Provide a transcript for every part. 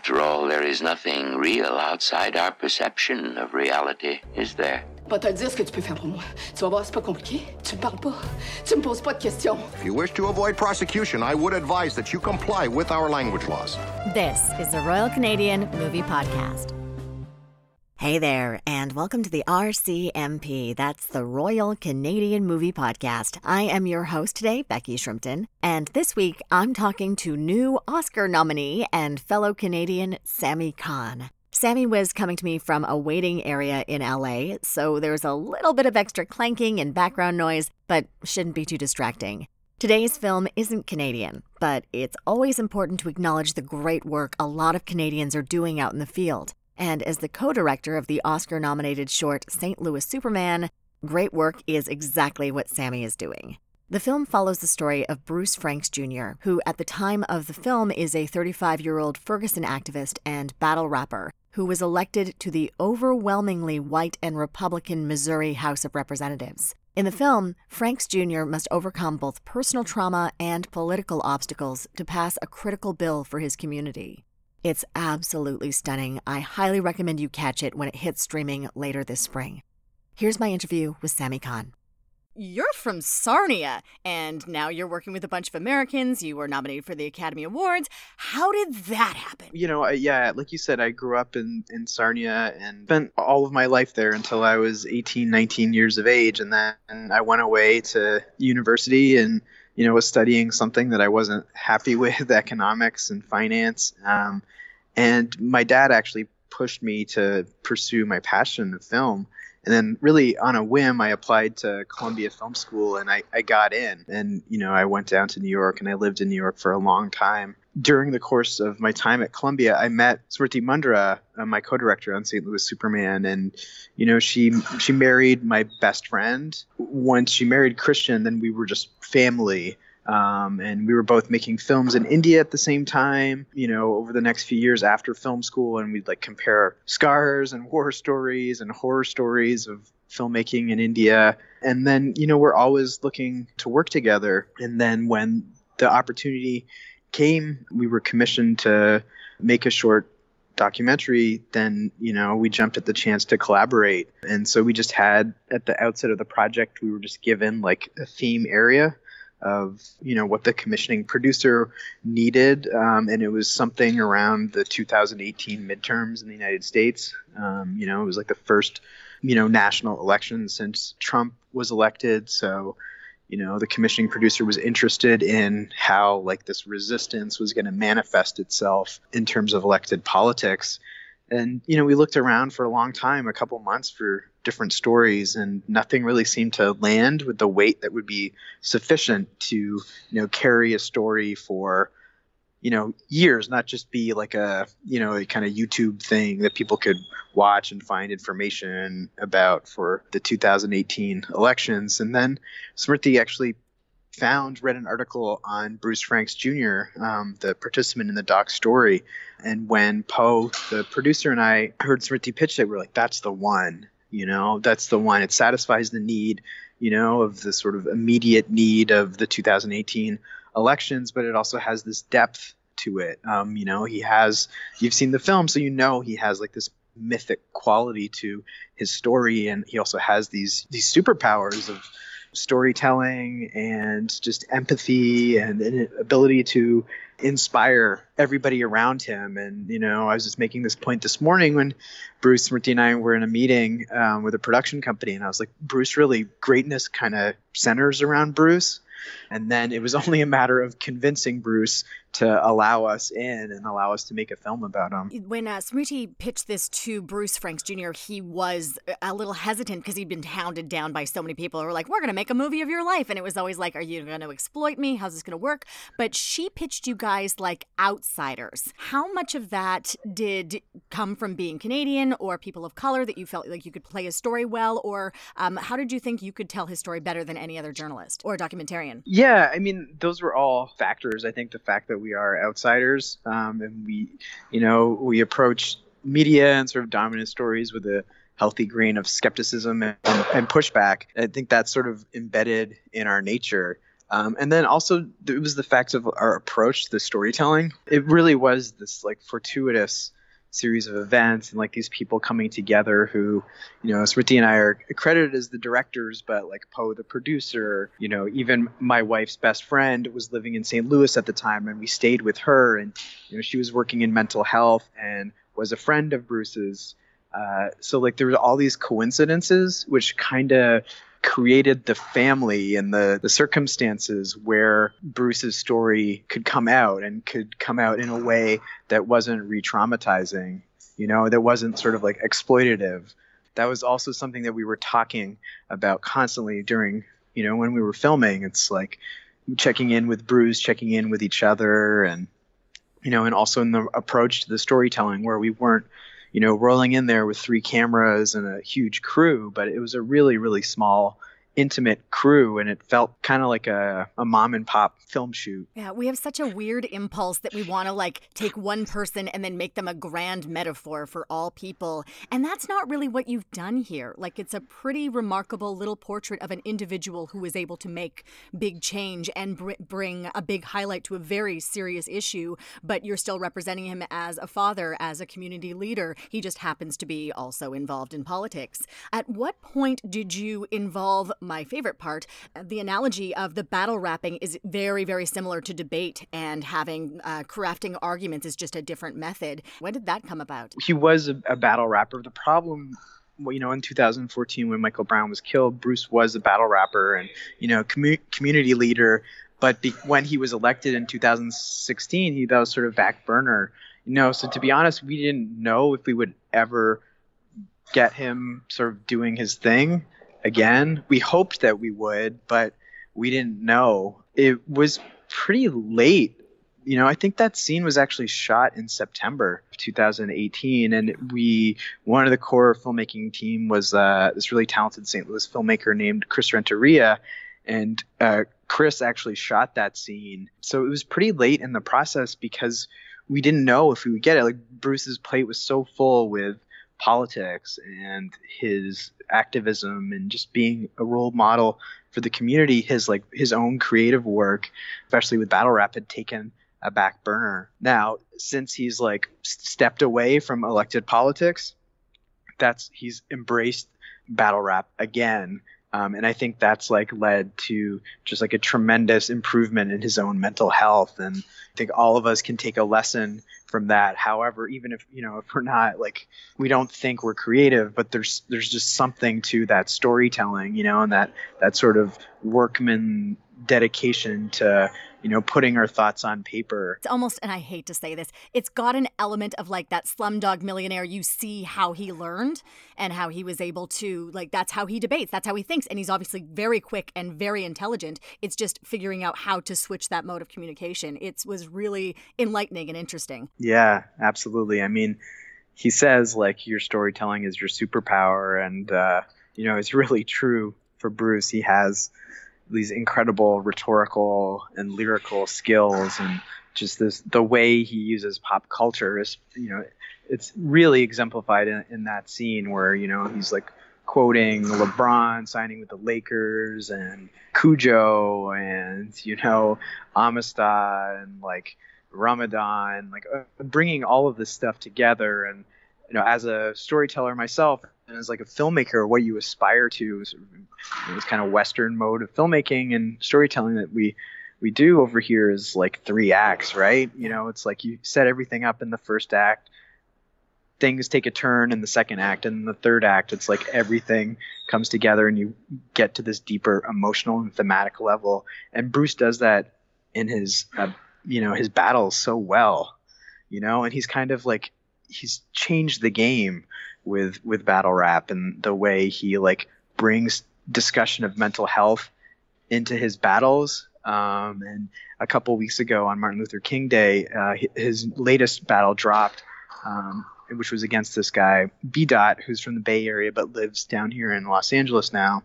After all, there is nothing real outside our perception of reality, is there? Pas te dire ce que tu peux faire pour moi. Tu vas voir, c'est pas compliqué. Tu me parles pas. Tu me poses pas de questions. If you wish to avoid prosecution, I would advise that you comply with our language laws. This is the Royal Canadian Movie Podcast. Hey there, and welcome to the RCMP. That's the Royal Canadian Movie Podcast. I am your host today, Becky Shrimpton, and this week I'm talking to new Oscar nominee and fellow Canadian Sami Khan. Sami was coming to me from a waiting area in LA, so there's a little bit of extra clanking and background noise, but shouldn't be too distracting. Today's film isn't Canadian, but it's always important to acknowledge the great work a lot of Canadians are doing out in the field. And as the co director of the Oscar nominated short St. Louis Superman, great work is exactly what Sami is doing. The film follows the story of Bruce Franks Jr., who at the time of the film is a 35 year old Ferguson activist and battle rapper who was elected to the overwhelmingly white and Republican Missouri House of Representatives. In the film, Franks Jr. must overcome both personal trauma and political obstacles to pass a critical bill for his community. It's absolutely stunning. I highly recommend you catch it when it hits streaming later this spring. Here's my interview with Sami Khan you're from Sarnia, and now you're working with a bunch of Americans. You were nominated for the Academy Awards. How did that happen? You know, yeah, like you said, I grew up in, in Sarnia and spent all of my life there until I was 18, 19 years of age. And then I went away to university and, you know, was studying something that I wasn't happy with economics and finance. Um, and my dad actually pushed me to pursue my passion of film and then really on a whim i applied to columbia film school and I, I got in and you know i went down to new york and i lived in new york for a long time during the course of my time at columbia i met smriti Mundhra, uh, my co-director on st louis superman and you know she she married my best friend once she married christian then we were just family um, and we were both making films in India at the same time, you know, over the next few years after film school. And we'd like compare scars and war stories and horror stories of filmmaking in India. And then, you know, we're always looking to work together. And then when the opportunity came, we were commissioned to make a short documentary, then, you know, we jumped at the chance to collaborate. And so we just had at the outset of the project, we were just given like a theme area of you know what the commissioning producer needed, um, and it was something around the 2018 midterms in the United States. Um, you know, it was like the first you know national election since Trump was elected, so you know the commissioning producer was interested in how like this resistance was going to manifest itself in terms of elected politics. And you know we looked around for a long time a couple months for different stories and nothing really seemed to land with the weight that would be sufficient to you know carry a story for you know years not just be like a you know a kind of youtube thing that people could watch and find information about for the 2018 elections. And then smriti actually found read an article on bruce franks jr um, the participant in the doc story. And when Poh the producer and i heard smriti pitch it we we're like that's the one you know, that's the one. It satisfies the need, you know, of the sort of immediate need of the 2018 elections, but it also has this depth to it. Um, you know, he has. You've seen the film, so you know he has like this mythic quality to his story, and he also has these these superpowers of storytelling and just empathy and an ability to inspire everybody around him. And, you know, I was just making this point this morning when Bruce, Smriti, and I were in a meeting um, with a production company, and I was like, Bruce, really, greatness kind of centers around Bruce. And then it was only a matter of convincing Bruce to allow us in and allow us to make a film about him. When uh, Smriti pitched this to Bruce Franks Jr., he was a little hesitant because he'd been hounded down by so many people who were like, We're going to make a movie of your life. And it was always like, Are you going to exploit me? How's this going to work? But she pitched you guys like outsiders. How much of that did come from being Canadian or people of color that you felt like you could play a story well? Or um, how did you think you could tell his story better than any other journalist or documentarian? Yeah, I mean, those were all factors. I think the fact that we are outsiders, um, and we, you know, we approach media and sort of dominant stories with a healthy grain of skepticism and, and pushback. I think that's sort of embedded in our nature. Um, and then also it was the fact of our approach to the storytelling. It really was this like fortuitous series of events and like these people coming together who, you know, Smriti and I are credited as the directors, but like Poh, the producer, you know, even my wife's best friend was living in St. Louis at the time and we stayed with her and, you know, she was working in mental health and was a friend of Bruce's. Uh, so like there were all these coincidences which kind of created the family and the, the circumstances where Bruce's story could come out and could come out in a way that wasn't re traumatizing, you know, that wasn't sort of like exploitative. That was also something that we were talking about constantly during, you know, when we were filming. It's like checking in with Bruce, checking in with each other, and, you know, and also in the approach to the storytelling where we weren't you know, rolling in there with three cameras and a huge crew, but it was a really, really small intimate crew and it felt kind of like a, a mom and pop film shoot. Yeah, we have such a weird impulse that we want to like take one person and then make them a grand metaphor for all people. And that's not really what you've done here. Like it's a pretty remarkable little portrait of an individual who is able to make big change and br- bring a big highlight to a very serious issue, but you're still representing him as a father, as a community leader. He just happens to be also involved in politics. At what point did you involve my favorite part. The analogy of the battle rapping is very, very similar to debate, and having uh, crafting arguments is just a different method. When did that come about? He was a, a battle rapper. The problem you know, in 2014 when Michael Brown was killed, Bruce was a battle rapper and you know commu- community leader. But be- when he was elected in 2016, he that was sort of back burner. You know, so to be honest, we didn't know if we would ever get him sort of doing his thing again. We hoped that we would, but we didn't know. It was pretty late. You know, I think that scene was actually shot in September of 2018, and we one of the core filmmaking team was uh, this really talented St. Louis filmmaker named Chris Renteria, and uh, Chris actually shot that scene. So it was pretty late in the process because we didn't know if we would get it. Like Bruce's plate was so full with politics and his activism and just being a role model for the community his like his own creative work especially with battle rap had taken a back burner now since he's like stepped away from elected politics that's he's embraced battle rap again um, and I think that's like led to just like a tremendous improvement in his own mental health. And I think all of us can take a lesson from that. However, even if you know if we're not like we don't think we're creative, but there's there's just something to that storytelling, you know, and that that sort of workman dedication to you know putting our thoughts on paper. It's almost and i hate to say this it's got an element of like that slumdog millionaire you see how he learned and how he was able to like that's how he debates that's how he thinks and he's obviously very quick and very intelligent. It's just figuring out how to switch that mode of communication. It was really enlightening and interesting. Yeah absolutely. I mean he says like your storytelling is your superpower and uh you know it's really true for bruce. He has these incredible rhetorical and lyrical skills and just this the way he uses pop culture is you know it's really exemplified in, in that scene where you know he's like quoting LeBron signing with the Lakers and Cujo and you know Amistad and like Ramadan like uh, bringing all of this stuff together. And you know as a storyteller myself as like a filmmaker, what you aspire to is this kind of Western mode of filmmaking and storytelling that we we do over here is like three acts, right? You know, it's like you set everything up in the first act, things take a turn in the second act, and the third act, it's like everything comes together and you get to this deeper emotional and thematic level. And Bruce does that in his, uh, you know, his battles so well, you know, and he's kind of like he's changed the game with with battle rap and the way he like brings discussion of mental health into his battles. Um, and a couple weeks ago on Martin Luther King Day, uh, his latest battle dropped, um, which was against this guy B Dot, who's from the Bay Area but lives down here in Los Angeles now.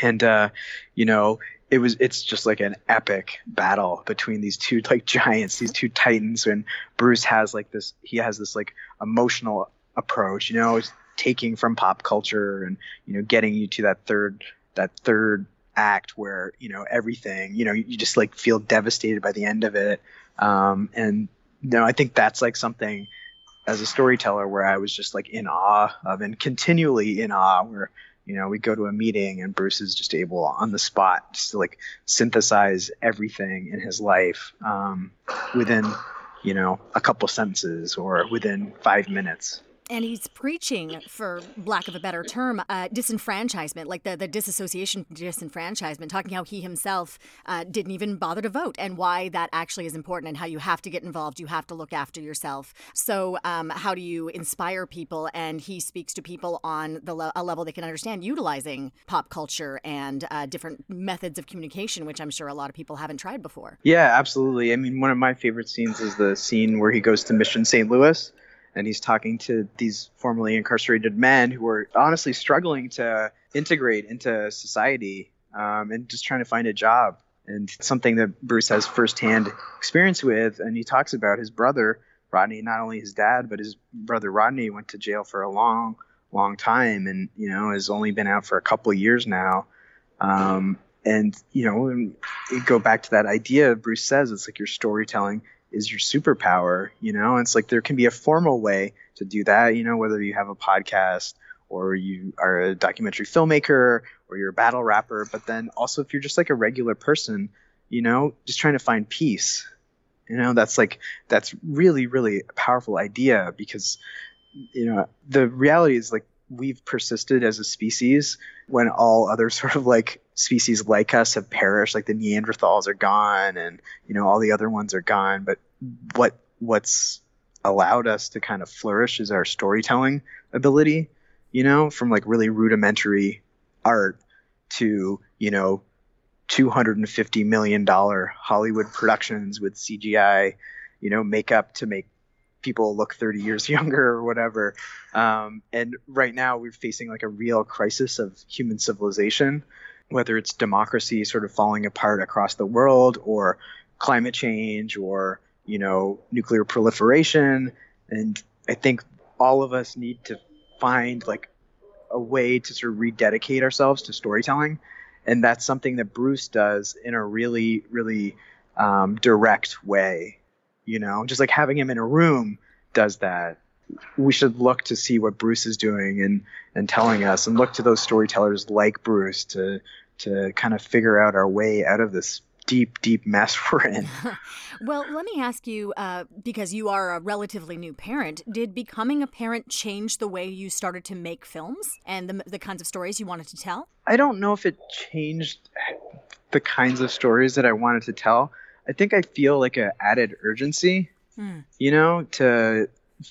And uh, you know, it was it's just like an epic battle between these two like giants, these two titans. And Bruce has like this, he has this like emotional approach. You know, taking from pop culture and you know getting you to that third that third act where you know everything you know you just like feel devastated by the end of it um, and you know i think that's like something as a storyteller where i was just like in awe of and continually in awe where you know we go to a meeting and bruce is just able on the spot just to like synthesize everything in his life um, within you know a couple sentences or within five minutes and he's preaching, for lack of a better term, uh, disenfranchisement, like the, the disassociation disenfranchisement, talking how he himself uh, didn't even bother to vote and why that actually is important and how you have to get involved, you have to look after yourself. So, um, how do you inspire people? And he speaks to people on the le- a level they can understand, utilizing pop culture and uh, different methods of communication, which I'm sure a lot of people haven't tried before. Yeah, absolutely. I mean, one of my favorite scenes is the scene where he goes to Mission St. Louis and he's talking to these formerly incarcerated men who are honestly struggling to integrate into society um, and just trying to find a job. And something that Bruce has firsthand experience with, and he talks about his brother Rodney, not only his dad, but his brother Rodney went to jail for a long, long time, and you know has only been out for a couple of years now. Um, and you know, and go back to that idea Bruce says it's like your storytelling is your superpower you know? It's like there can be a formal way to do that you know whether you have a podcast or you are a documentary filmmaker or you're a battle rapper but then also if you're just like a regular person you know just trying to find peace you know? That's like that's really really a powerful idea because you know the reality is like we've persisted as a species when all other sort of like species like us have perished like the neanderthals are gone and you know all the other ones are gone but what what's allowed us to kind of flourish is our storytelling ability you know from like really rudimentary art to you know 250 million dollar hollywood productions with cgi you know makeup to make people look 30 years younger or whatever. Um, and right now we're facing like a real crisis of human civilization, whether it's democracy sort of falling apart across the world or climate change or, you know, nuclear proliferation. And I think all of us need to find like a way to sort of rededicate ourselves to storytelling. And that's something that Bruce does in a really, really um, direct way you know just like having him in a room does that we should look to see what bruce is doing and and telling us and look to those storytellers like bruce to to kind of figure out our way out of this deep, deep mess we're in. well, let me ask you uh, because you are a relatively new parent, did becoming a parent change the way you started to make films and the, the kinds of stories you wanted to tell? I don't know if it changed the kinds of stories that I wanted to tell. I think I feel like an added urgency, hmm. you know, to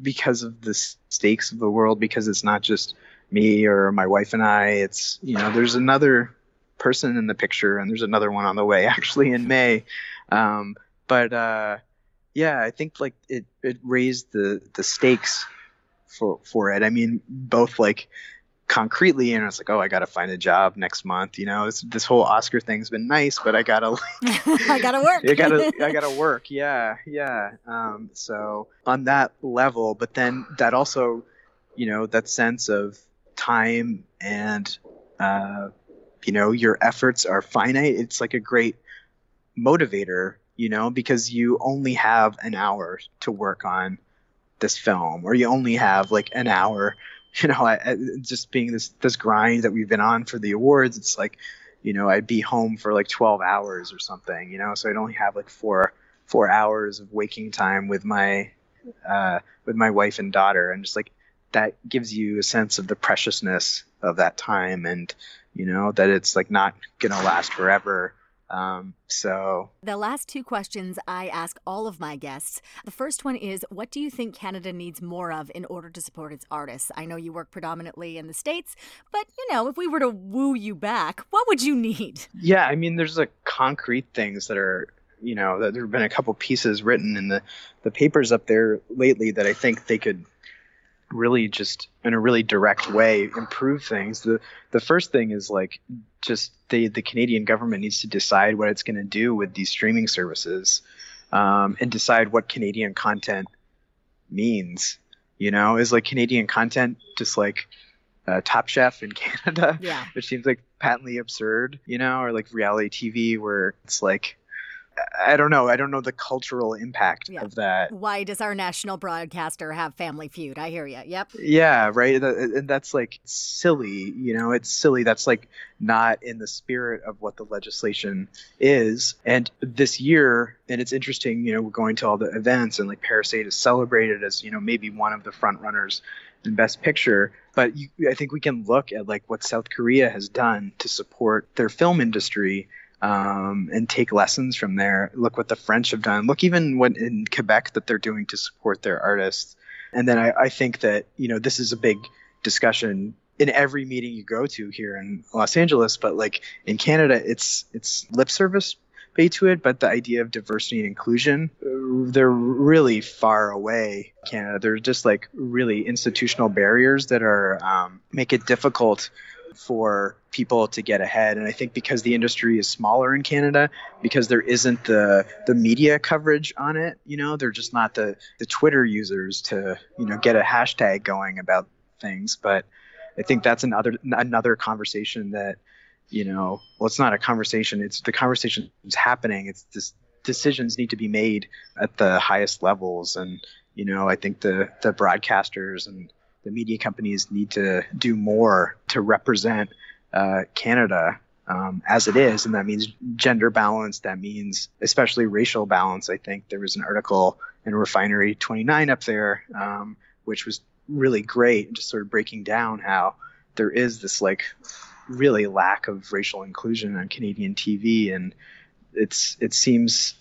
because of the stakes of the world, because it's not just me or my wife and I. It's you know, there's another person in the picture, and there's another one on the way actually in May. Um, but uh, yeah, I think like it it raised the the stakes for for it. I mean, both like concretely and it's like oh i gotta find a job next month you know this, this whole oscar thing's been nice but i gotta i gotta work. I gotta i gotta work yeah yeah um, so on that level but then that also you know that sense of time and uh, you know your efforts are finite it's like a great motivator you know because you only have an hour to work on this film or you only have like an hour you know, I, I, just being this this grind that we've been on for the awards, it's like, you know, I'd be home for like 12 hours or something, you know, so I'd only have like four four hours of waking time with my uh, with my wife and daughter, and just like that gives you a sense of the preciousness of that time, and you know that it's like not gonna last forever um, so, the last two questions I ask all of my guests. The first one is What do you think Canada needs more of in order to support its artists? I know you work predominantly in the States, but you know, if we were to woo you back, what would you need? Yeah, I mean, there's like concrete things that are, you know, that there have been a couple pieces written in the, the papers up there lately that I think they could really just in a really direct way improve things. The the first thing is like just the the Canadian government needs to decide what it's going to do with these streaming services, um, and decide what Canadian content means. You know, is like Canadian content just like uh, Top Chef in Canada, Yeah. which seems like patently absurd, you know, or like reality TV where it's like, I don't know, I don't know the cultural impact Yeah. of that. Why does our national broadcaster have Family Feud? I hear you. Yep. Yeah, right. And that's like silly, you know, it's silly. That's like not in the spirit of what the legislation is. And this year, and it's interesting, you know, we're going to all the events and like Parasite is celebrated as, you know, maybe one of the front runners in Best Picture. But you, I think we can look at like what South Korea has done to support their film industry um, and take lessons from there. Look what the French have done. Look even what in Quebec that they're doing to support their artists. And then I, I think that you know this is a big discussion in every meeting you go to here in Los Angeles, but like in Canada, it's it's lip service paid to it, but the idea of diversity and inclusion, uh, they're really far away. Canada, they're just like really institutional barriers that are um, make it difficult for people to get ahead. And i think because the industry is smaller in canada because there isn't the the media coverage on it you know they're just not the the twitter users to you know get a hashtag going about things. But i think that's another another conversation that you know well it's not a conversation it's the conversation is happening. It's this decisions need to be made at the highest levels. And you know i think the the broadcasters and the media companies need to do more to represent uh, Canada um, as it is, and that means gender balance. That means especially racial balance. I think there was an article in Refinery 29 up there, um, which was really great, just sort of breaking down how there is this like really lack of racial inclusion on Canadian TV, and it's it seems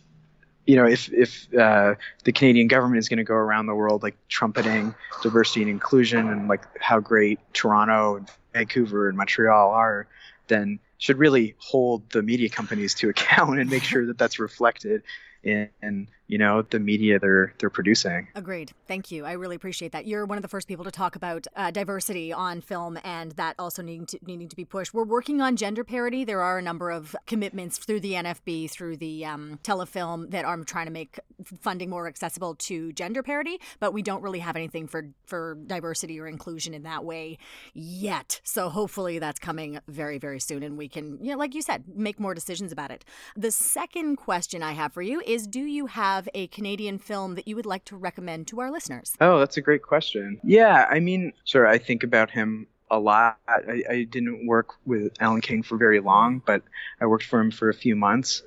you know, if if uh, the Canadian government is going to go around the world like trumpeting diversity and inclusion and like how great Toronto and Vancouver and Montreal are, then should really hold the media companies to account and make sure that that's reflected in, you know the media they're they're producing. Agreed. Thank you. I really appreciate that. You're one of the first people to talk about uh, diversity on film and that also needing to, needing to be pushed. We're working on gender parity. There are a number of commitments through the NFB, through the um, telefilm that are trying to make funding more accessible to gender parity, but we don't really have anything for, for diversity or inclusion in that way yet. So hopefully that's coming very, very soon and we can, you know, like you said, make more decisions about it. The second question I have for you is Do you have a Canadian film that you would like to recommend to our listeners? Oh, that's a great question. Yeah, I mean, sure, I think about him a lot. I, I didn't work with Allan King for very long, but I worked for him for a few months.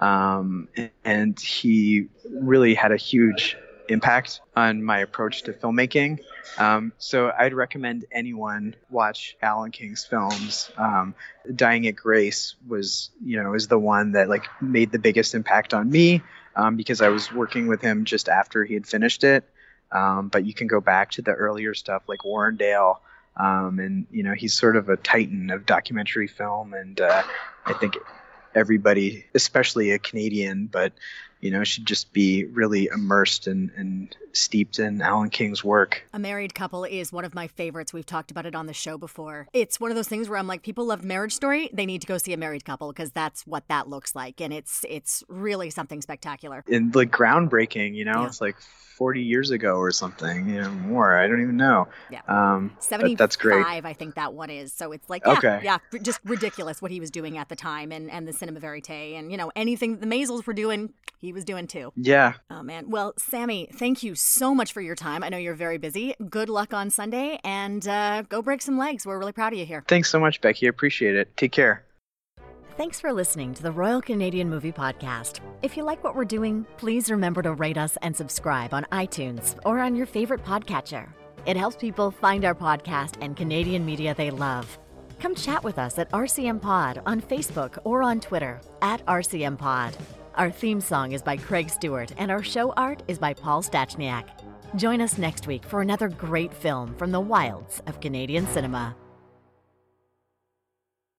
Um, and he really had a huge impact on my approach to filmmaking. Um, so I'd recommend anyone watch Allan King's films. Um, Dying at Grace was, you know, is the one that like made the biggest impact on me um, because I was working with him just after he had finished it. Um, but you can go back to the earlier stuff like Warrendale. Um, and you know he's sort of a titan of documentary film, and uh, I think everybody, especially a Canadian, but you know, should just be really immersed and, and steeped in Allan King's work. A Married Couple is one of my favorites. We've talked about it on the show before. It's one of those things where I'm like, people love Marriage Story. They need to go see A Married Couple because that's what that looks like, and it's it's really something spectacular. And like groundbreaking, you know, Yeah. it's like 40 years ago or something, you know, more. I don't even know. Yeah. Um, Seventy-five, that's great. I think that one is. So it's like, yeah, Okay. yeah, just ridiculous what he was doing at the time, and and the cinema verite, and you know anything the Maysles were doing, he was doing too. Yeah. Oh man. Well, Sami, thank you so much for your time. I know you're very busy. Good luck on Sunday, and uh, go break some legs. We're really proud of you here. Thanks so much, Becky. Appreciate it. Take care. Thanks for listening to the Royal Canadian Movie Podcast. If you like what we're doing, please remember to rate us and subscribe on iTunes or on your favorite podcatcher. It helps people find our podcast and Canadian media they love. Come chat with us at RCM Pod on Facebook or on Twitter at RCM Pod. Our theme song is by Craig Stewart, and our show art is by Paul Stachniak. Join us next week for another great film from the wilds of Canadian cinema.